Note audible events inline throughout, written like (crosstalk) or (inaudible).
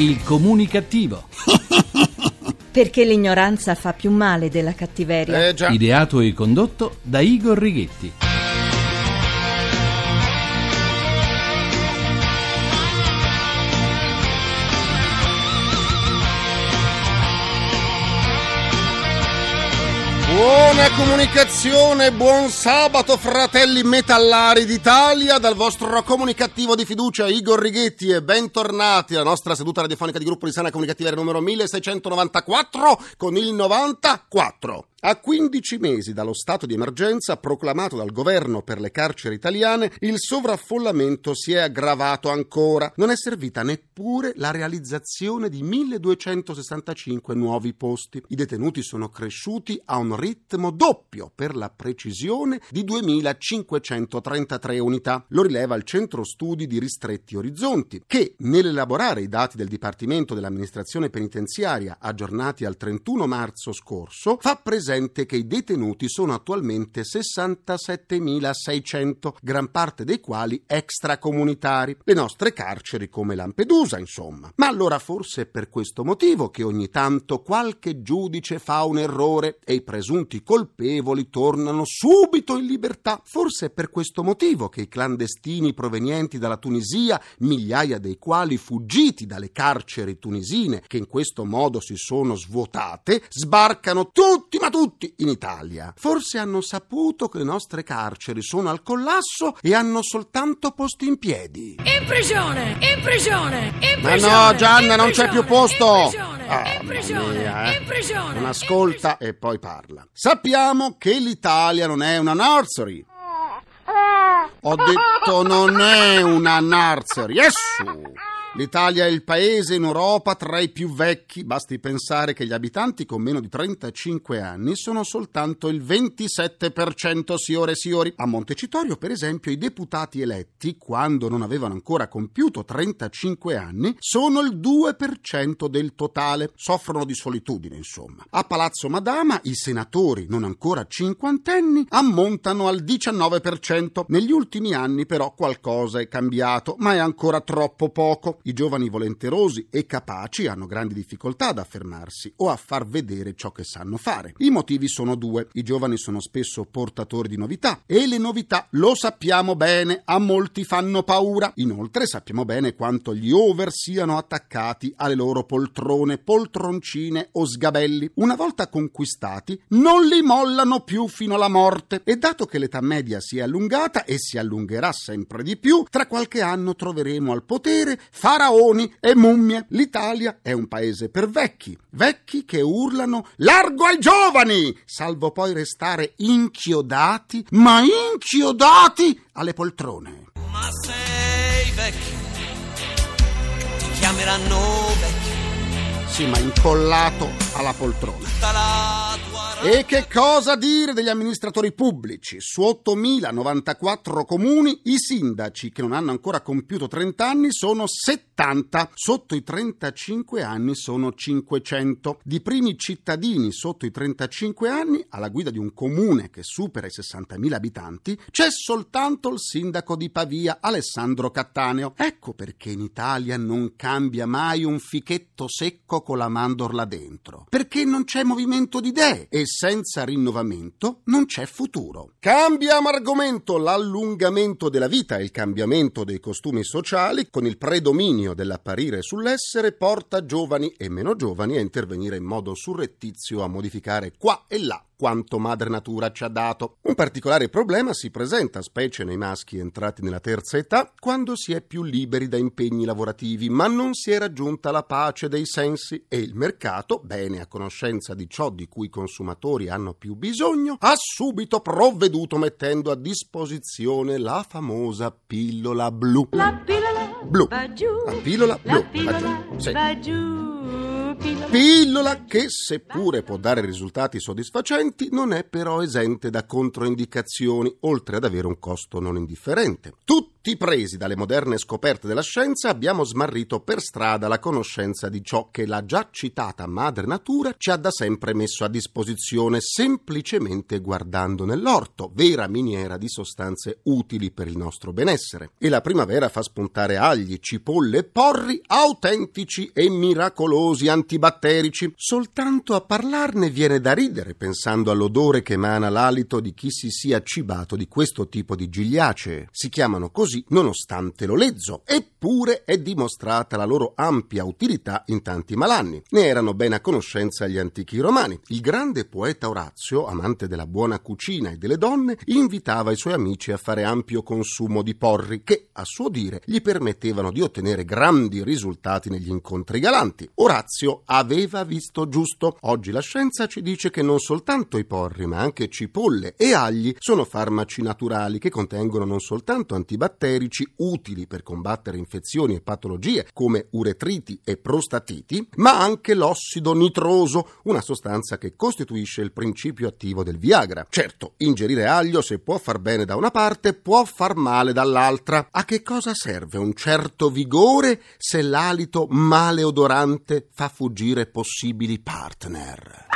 Il comunicativo. (laughs) Perché l'ignoranza fa più male della cattiveria. Eh già. Ideato e condotto da Igor Righetti. Buona comunicazione, buon sabato fratelli metallari d'Italia dal vostro comunicativo di fiducia Igor Righetti e bentornati alla nostra seduta radiofonica di gruppo di sana comunicativa numero 1694 con il 94. A 15 mesi dallo stato di emergenza proclamato dal governo per le carceri italiane, il sovraffollamento si è aggravato ancora. Non è servita neppure la realizzazione di 1265 nuovi posti. I detenuti sono cresciuti a un ritmo doppio, per la precisione, di 2533 unità. Lo rileva il Centro Studi di Ristretti Orizzonti, che nell'elaborare i dati del Dipartimento dell'Amministrazione Penitenziaria aggiornati al 31 marzo scorso, fa presente che i detenuti sono attualmente 67.600, gran parte dei quali extracomunitari. Le nostre carceri come Lampedusa, insomma. Ma allora forse è per questo motivo che ogni tanto qualche giudice fa un errore e i presunti colpevoli tornano subito in libertà. Forse è per questo motivo che i clandestini provenienti dalla Tunisia, migliaia dei quali fuggiti dalle carceri tunisine, che in questo modo si sono svuotate, sbarcano tutti, ma tutti tutti in Italia. Forse hanno saputo che le nostre carceri sono al collasso e hanno soltanto posti in piedi. In prigione! In prigione! In Ma prigione! no, Gianna, non c'è più posto! In prigione! Ah, in prigione! mia, eh. In prigione! Non ascolta e poi parla. Sappiamo che l'Italia non è una nursery. Ho detto non è una nursery. Essu! L'Italia è il paese in Europa tra i più vecchi, basti pensare che gli abitanti con meno di 35 anni sono soltanto il 27% siore siori. A Montecitorio, per esempio, i deputati eletti, quando non avevano ancora compiuto 35 anni, sono il 2% del totale. Soffrono di solitudine, insomma. A Palazzo Madama i senatori non ancora cinquantenni ammontano al 19%. Negli ultimi anni però qualcosa è cambiato, ma è ancora troppo poco. I giovani volenterosi e capaci hanno grandi difficoltà ad affermarsi o a far vedere ciò che sanno fare. I motivi sono due. I giovani sono spesso portatori di novità e le novità, lo sappiamo bene, a molti fanno paura. Inoltre sappiamo bene quanto gli over siano attaccati alle loro poltrone, poltroncine o sgabelli. Una volta conquistati, non li mollano più fino alla morte. E dato che l'età media si è allungata e si allungherà sempre di più, tra qualche anno troveremo al potere faraoni e mummie. L'Italia è un paese per vecchi, vecchi che urlano largo ai giovani, salvo poi restare inchiodati, ma inchiodati alle poltrone. Ma sei vecchio, ti chiameranno vecchio, Sì, ma incollato alla poltrona. E che cosa dire degli amministratori pubblici? Su 8.094 comuni i sindaci che non hanno ancora compiuto 30 anni sono 70, sotto i 35 anni sono 500. Di primi cittadini sotto i 35 anni alla guida di un comune che supera i 60.000 abitanti c'è soltanto il sindaco di Pavia, Alessandro Cattaneo. Ecco perché in Italia non cambia mai un fichetto secco con la mandorla dentro. Perché non c'è movimento di idee e senza rinnovamento non c'è futuro. Cambiamo argomento. L'allungamento della vita e il cambiamento dei costumi sociali, con il predominio dell'apparire sull'essere, porta giovani e meno giovani a intervenire in modo surrettizio a modificare qua e là quanto madre natura ci ha dato. Un particolare problema si presenta, specie nei maschi entrati nella terza età, quando si è più liberi da impegni lavorativi, ma non si è raggiunta la pace dei sensi e il mercato, bene a conoscenza di ciò di cui i consumatori hanno più bisogno, ha subito provveduto mettendo a disposizione la famosa pillola blu. La pillola Blu. La pillola La blu. pillola Va giù. Sì. Pillola che, seppure può dare risultati soddisfacenti, non è però esente da controindicazioni, oltre ad avere un costo non indifferente. Tutti tutti presi dalle moderne scoperte della scienza, abbiamo smarrito per strada la conoscenza di ciò che la già citata madre natura ci ha da sempre messo a disposizione semplicemente guardando nell'orto, vera miniera di sostanze utili per il nostro benessere. E la primavera fa spuntare agli, cipolle e porri autentici e miracolosi antibatterici. Soltanto a parlarne viene da ridere pensando all'odore che emana l'alito di chi si sia cibato di questo tipo di gigliacee. Si chiamano così nonostante l'olezzo, eppure è dimostrata la loro ampia utilità in tanti malanni. Ne erano ben a conoscenza gli antichi romani. Il grande poeta Orazio, amante della buona cucina e delle donne, invitava i suoi amici a fare ampio consumo di porri che, a suo dire, gli permettevano di ottenere grandi risultati negli incontri galanti. Orazio aveva visto giusto. Oggi la scienza ci dice che non soltanto i porri, ma anche cipolle e agli sono farmaci naturali che contengono non soltanto antibatterici utili per combattere infezioni e patologie come uretriti e prostatiti, ma anche l'ossido nitroso, una sostanza che costituisce il principio attivo del Viagra. Certo, ingerire aglio se può far bene da una parte, può far male dall'altra. A che cosa serve un certo vigore se l'alito maleodorante fa fuggire possibili partner?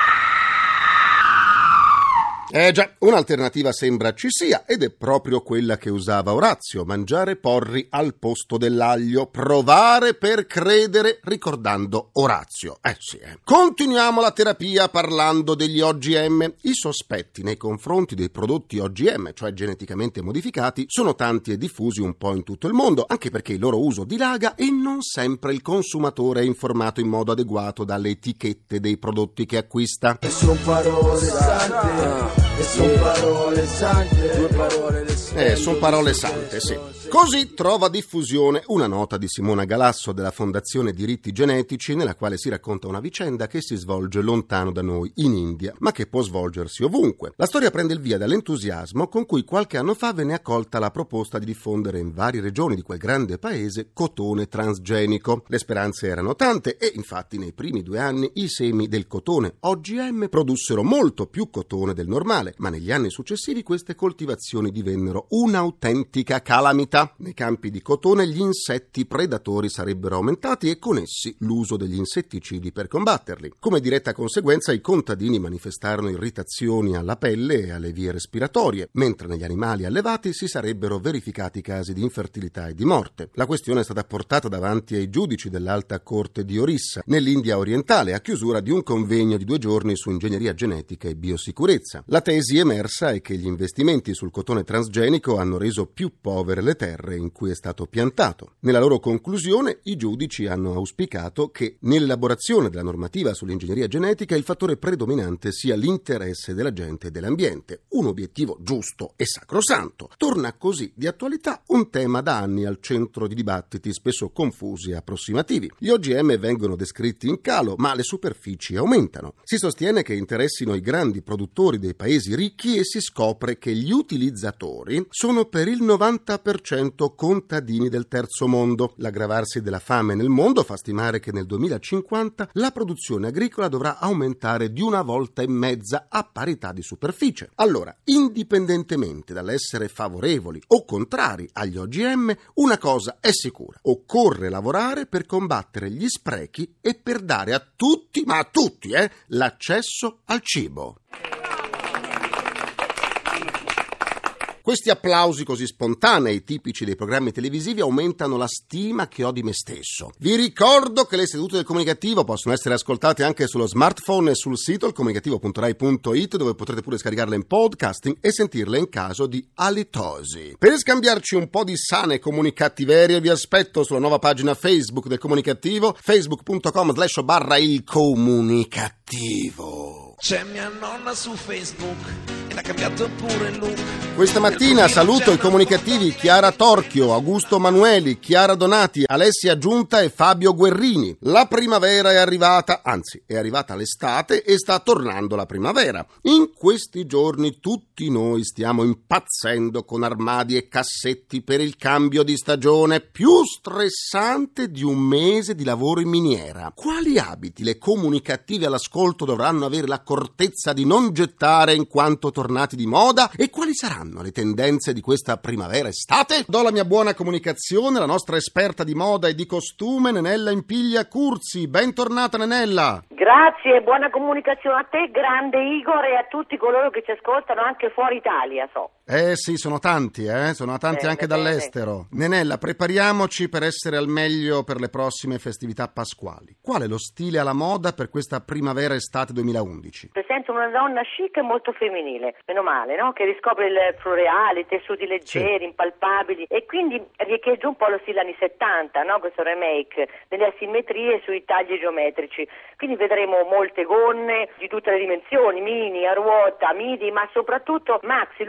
Eh già, un'alternativa sembra ci sia ed è proprio quella che usava Orazio, mangiare porri al posto dell'aglio, provare per credere ricordando Orazio. Eh sì, eh. Continuiamo la terapia parlando degli OGM. I sospetti nei confronti dei prodotti OGM, cioè geneticamente modificati, sono tanti e diffusi un po' in tutto il mondo, anche perché il loro uso dilaga e non sempre il consumatore è informato in modo adeguato dalle etichette dei prodotti che acquista. E son parole sante, e son parole sante, due parole sante. Eh, sono parole sante, sì. Così trova diffusione una nota di Simona Galasso della Fondazione Diritti Genetici nella quale si racconta una vicenda che si svolge lontano da noi, in India, ma che può svolgersi ovunque. La storia prende il via dall'entusiasmo con cui qualche anno fa venne accolta la proposta di diffondere in varie regioni di quel grande paese cotone transgenico. Le speranze erano tante e infatti nei primi due anni i semi del cotone OGM produssero molto più cotone del normale, ma negli anni successivi queste coltivazioni divennero un'autentica calamità. Nei campi di cotone gli insetti predatori sarebbero aumentati e con essi l'uso degli insetticidi per combatterli. Come diretta conseguenza i contadini manifestarono irritazioni alla pelle e alle vie respiratorie, mentre negli animali allevati si sarebbero verificati casi di infertilità e di morte. La questione è stata portata davanti ai giudici dell'Alta Corte di Orissa, nell'India orientale, a chiusura di un convegno di due giorni su ingegneria genetica e biosicurezza. La tesi emersa è che gli investimenti sul cotone transgenico hanno reso più povere le terre in cui è stato piantato. Nella loro conclusione i giudici hanno auspicato che nell'elaborazione della normativa sull'ingegneria genetica il fattore predominante sia l'interesse della gente e dell'ambiente, un obiettivo giusto e sacrosanto. Torna così di attualità un tema da anni al centro di dibattiti spesso confusi e approssimativi. Gli OGM vengono descritti in calo, ma le superfici aumentano. Si sostiene che interessino i grandi produttori dei paesi ricchi e si scopre che gli utilizzatori sono per il 90% contadini del terzo mondo. L'aggravarsi della fame nel mondo fa stimare che nel 2050 la produzione agricola dovrà aumentare di una volta e mezza a parità di superficie. Allora, indipendentemente dall'essere favorevoli o contrari agli OGM, una cosa è sicura: occorre lavorare per combattere gli sprechi e per dare a tutti, ma a tutti, eh, l'accesso al cibo. Questi applausi così spontanei, tipici dei programmi televisivi, aumentano la stima che ho di me stesso. Vi ricordo che le sedute del comunicativo possono essere ascoltate anche sullo smartphone e sul sito ilcomunicativo.rai.it dove potrete pure scaricarle in podcasting e sentirle in caso di alitosi. Per scambiarci un po' di sane comunicattiverie vi aspetto sulla nuova pagina Facebook del comunicativo facebook.com slash barra il comunicativo. C'è mia nonna su Facebook l'ha cambiato pure look. Questa mattina saluto i comunicativi Chiara Torchio, Augusto Manueli, Chiara Donati, Alessia Giunta e Fabio Guerrini. La primavera è arrivata, anzi è arrivata l'estate e sta tornando la primavera. In questi giorni tutti noi stiamo impazzendo con armadi e cassetti per il cambio di stagione più stressante di un mese di lavoro in miniera. Quali abiti le comunicative all'ascolto dovranno avere l'accortezza di non gettare in quanto tornano? Tornati di moda e quali saranno le tendenze di questa primavera-estate? Do la mia buona comunicazione alla nostra esperta di moda e di costume, Nenella Impiglia Curzi. Bentornata Nenella! Grazie, buona comunicazione a te, grande Igor, e a tutti coloro che ci ascoltano anche fuori Italia, so. Eh sì, sono tanti, eh? sono tanti Bene, anche bene. dall'estero. Nenella, prepariamoci per essere al meglio per le prossime festività pasquali. Qual è lo stile alla moda per questa primavera-estate 2011? Presento una donna chic e molto femminile, meno male, no? Che riscopre il floreale, i tessuti leggeri, impalpabili e quindi riecheggia un po' lo stile anni 70, no? Questo remake, delle asimmetrie sui tagli geometrici. Quindi vedremo molte gonne di tutte le dimensioni, mini, a ruota, midi, ma soprattutto maxi,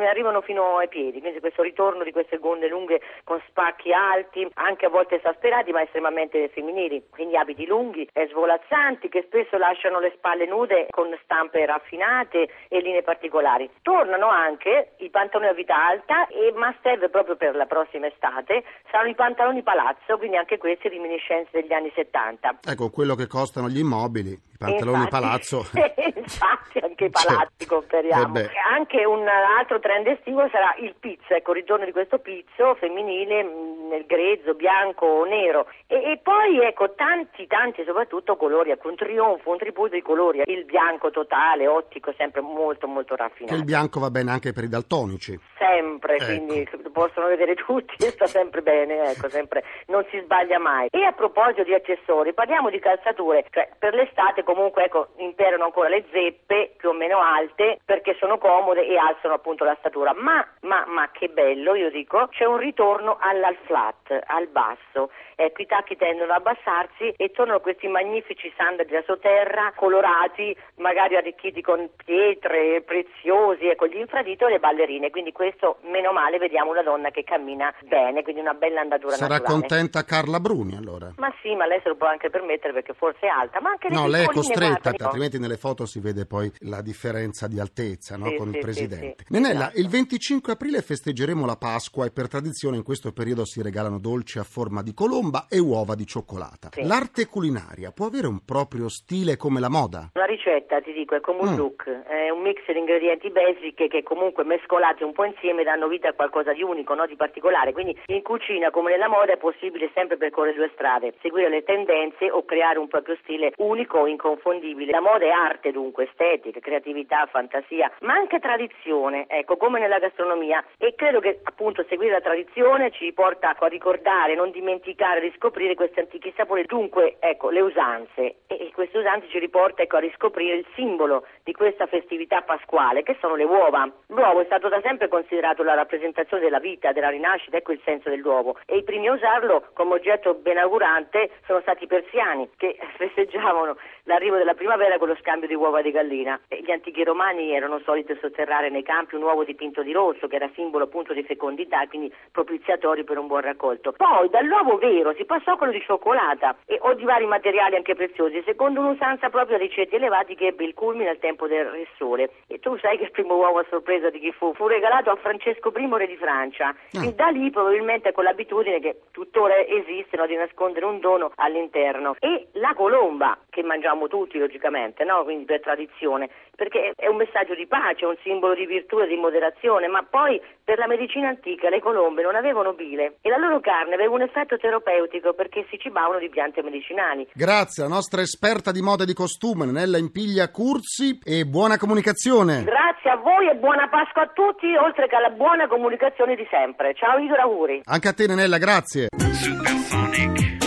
lunghissime, arrivano fino ai piedi. Quindi questo ritorno di queste gonne lunghe con spacchi alti, anche a volte esasperati, ma estremamente femminili. Quindi abiti lunghi e svolazzanti che spesso lasciano le spalle nude con stampe raffinate e linee particolari. Tornano anche i pantaloni a vita alta e must have proprio per la prossima estate saranno i pantaloni palazzo, quindi anche questi reminiscenze degli anni 70. Ecco, quello che costano gli immobili, i pantaloni Infatti- palazzo. (laughs) Infatti anche i Certo. palazzi comperiamo. Eh. Anche un altro trend estivo sarà il pizzo, ecco, il ritorno di questo pizzo femminile mh, nel grezzo, bianco o nero. E, e poi ecco tanti, tanti soprattutto colori, ecco un trionfo, un tributo di colori, il bianco totale, ottico, sempre molto molto raffinato. il bianco va bene anche per i daltonici. Sempre, Ecco. quindi possono vedere tutti e sta sempre bene, ecco, sempre, non si sbaglia mai. E a proposito di accessori, parliamo di calzature, cioè per l'estate comunque ecco, imperano ancora le zeppe più o meno alte perché sono comode e alzano appunto la statura, ma, ma, ma che bello, io dico, c'è un ritorno al flat, al basso. Ecco, i tacchi tendono a abbassarsi e tornano questi magnifici sandali da sotterra, colorati, magari arricchiti con pietre preziosi, ecco, gli infradito e le ballerine. Quindi questo, meno male, vediamo una donna che cammina bene, quindi una bella andatura Sarà naturale. contenta Carla Bruni allora. Ma sì, ma lei se lo può anche permettere perché forse è alta, ma anche le No, lei è costretta, guarda, altrimenti nelle foto si vede poi la differenza di altezza no? Sì, con sì, il sì, presidente. sì, Nenella, esatto. il 25 aprile festeggeremo la Pasqua e per tradizione in questo periodo si regalano dolci a forma di colomba e uova di cioccolata. Sì. L'arte culinaria può avere un proprio stile come la moda? Una ricetta, ti dico, è come un Mm. look, è un mix di ingredienti basic che comunque mescolati un po' insieme danno vita a qualcosa di unico, no? di particolare. Quindi in cucina come nella moda è possibile sempre percorrere due strade, seguire le tendenze o creare un proprio stile unico o inconfondibile. La moda è arte dunque, estetica, creatività, fantasia, ma anche tradizione, ecco, come nella gastronomia. E credo che appunto seguire la tradizione ci porta a ricordare, non dimenticare, riscoprire questi antichi sapori. Dunque, ecco, le usanze. E e queste usanze ci riporta ecco, a riscoprire il simbolo di questa festività pasquale, che sono le uova. L'uovo è stato da sempre considerato la rappresentazione della vita, della rinascita, ecco il senso dell'uovo. E i primi a usarlo come oggetto benaugurante sono stati i persiani, che (laughs) festeggiavano l'arrivo della primavera con lo scambio di uova di gallina. Gli antichi romani erano soliti sotterrare nei campi un uovo dipinto di rosso, che era simbolo appunto di fecondità, quindi propiziatorio per un buon raccolto. Poi dall'uovo vero si passò a quello di cioccolata e, o di vari materiali anche preziosi, secondo un'usanza proprio a riceti elevati che ebbe il culmine al tempo del Re Sole. E tu sai che il primo uovo a sorpresa di chi fu? Fu regalato a Francesco I re di Francia. E da lì probabilmente con l'abitudine che tuttora esiste no, di nascondere un dono all'interno. E la colomba, che mangiamo tutti logicamente, no? quindi per tradizione, perché è un messaggio di pace, un simbolo di virtù e di moderazione, ma poi per la medicina antica le colombe non avevano bile e la loro carne aveva un effetto terapeutico perché si cibavano di piante medicinali. Grazie alla nostra esperta di moda e di costume, Nenella Impiglia Curzi, e buona comunicazione. Grazie a voi e buona Pasqua a tutti, oltre che alla buona comunicazione di sempre. Ciao Igor, auguri. Anche a te, Nenella, grazie. Supersonic,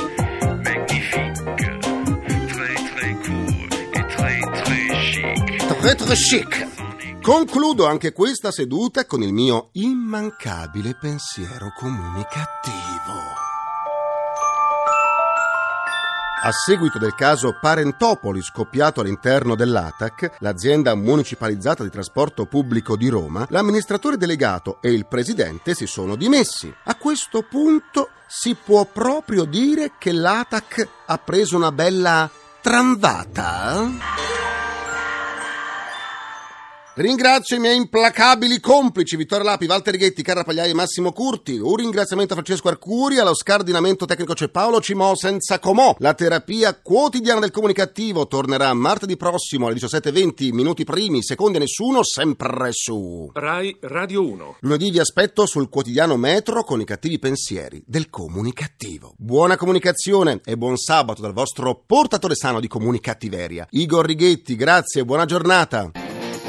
très chic. Concludo anche questa seduta con il mio immancabile pensiero comunicativo. A seguito del caso Parentopoli scoppiato all'interno dell'ATAC, l'azienda municipalizzata di trasporto pubblico di Roma, l'amministratore delegato e il presidente si sono dimessi. A questo punto si può proprio dire che l'ATAC ha preso una bella tramvata? Ringrazio i miei implacabili complici Vittorio Lapi, Walter Righetti, Carra Pagliai e Massimo Curti. Un ringraziamento a Francesco Arcuri, allo scardinamento tecnico c'è Paolo Cimò senza comò. La terapia quotidiana del comunicativo tornerà martedì prossimo alle 17.20, minuti primi, secondi a nessuno, sempre su. Rai Radio 1. Lunedì vi aspetto sul quotidiano Metro con i cattivi pensieri del comunicativo. Buona comunicazione e buon sabato dal vostro portatore sano di comunicattiveria. Igor Righetti, grazie e buona giornata.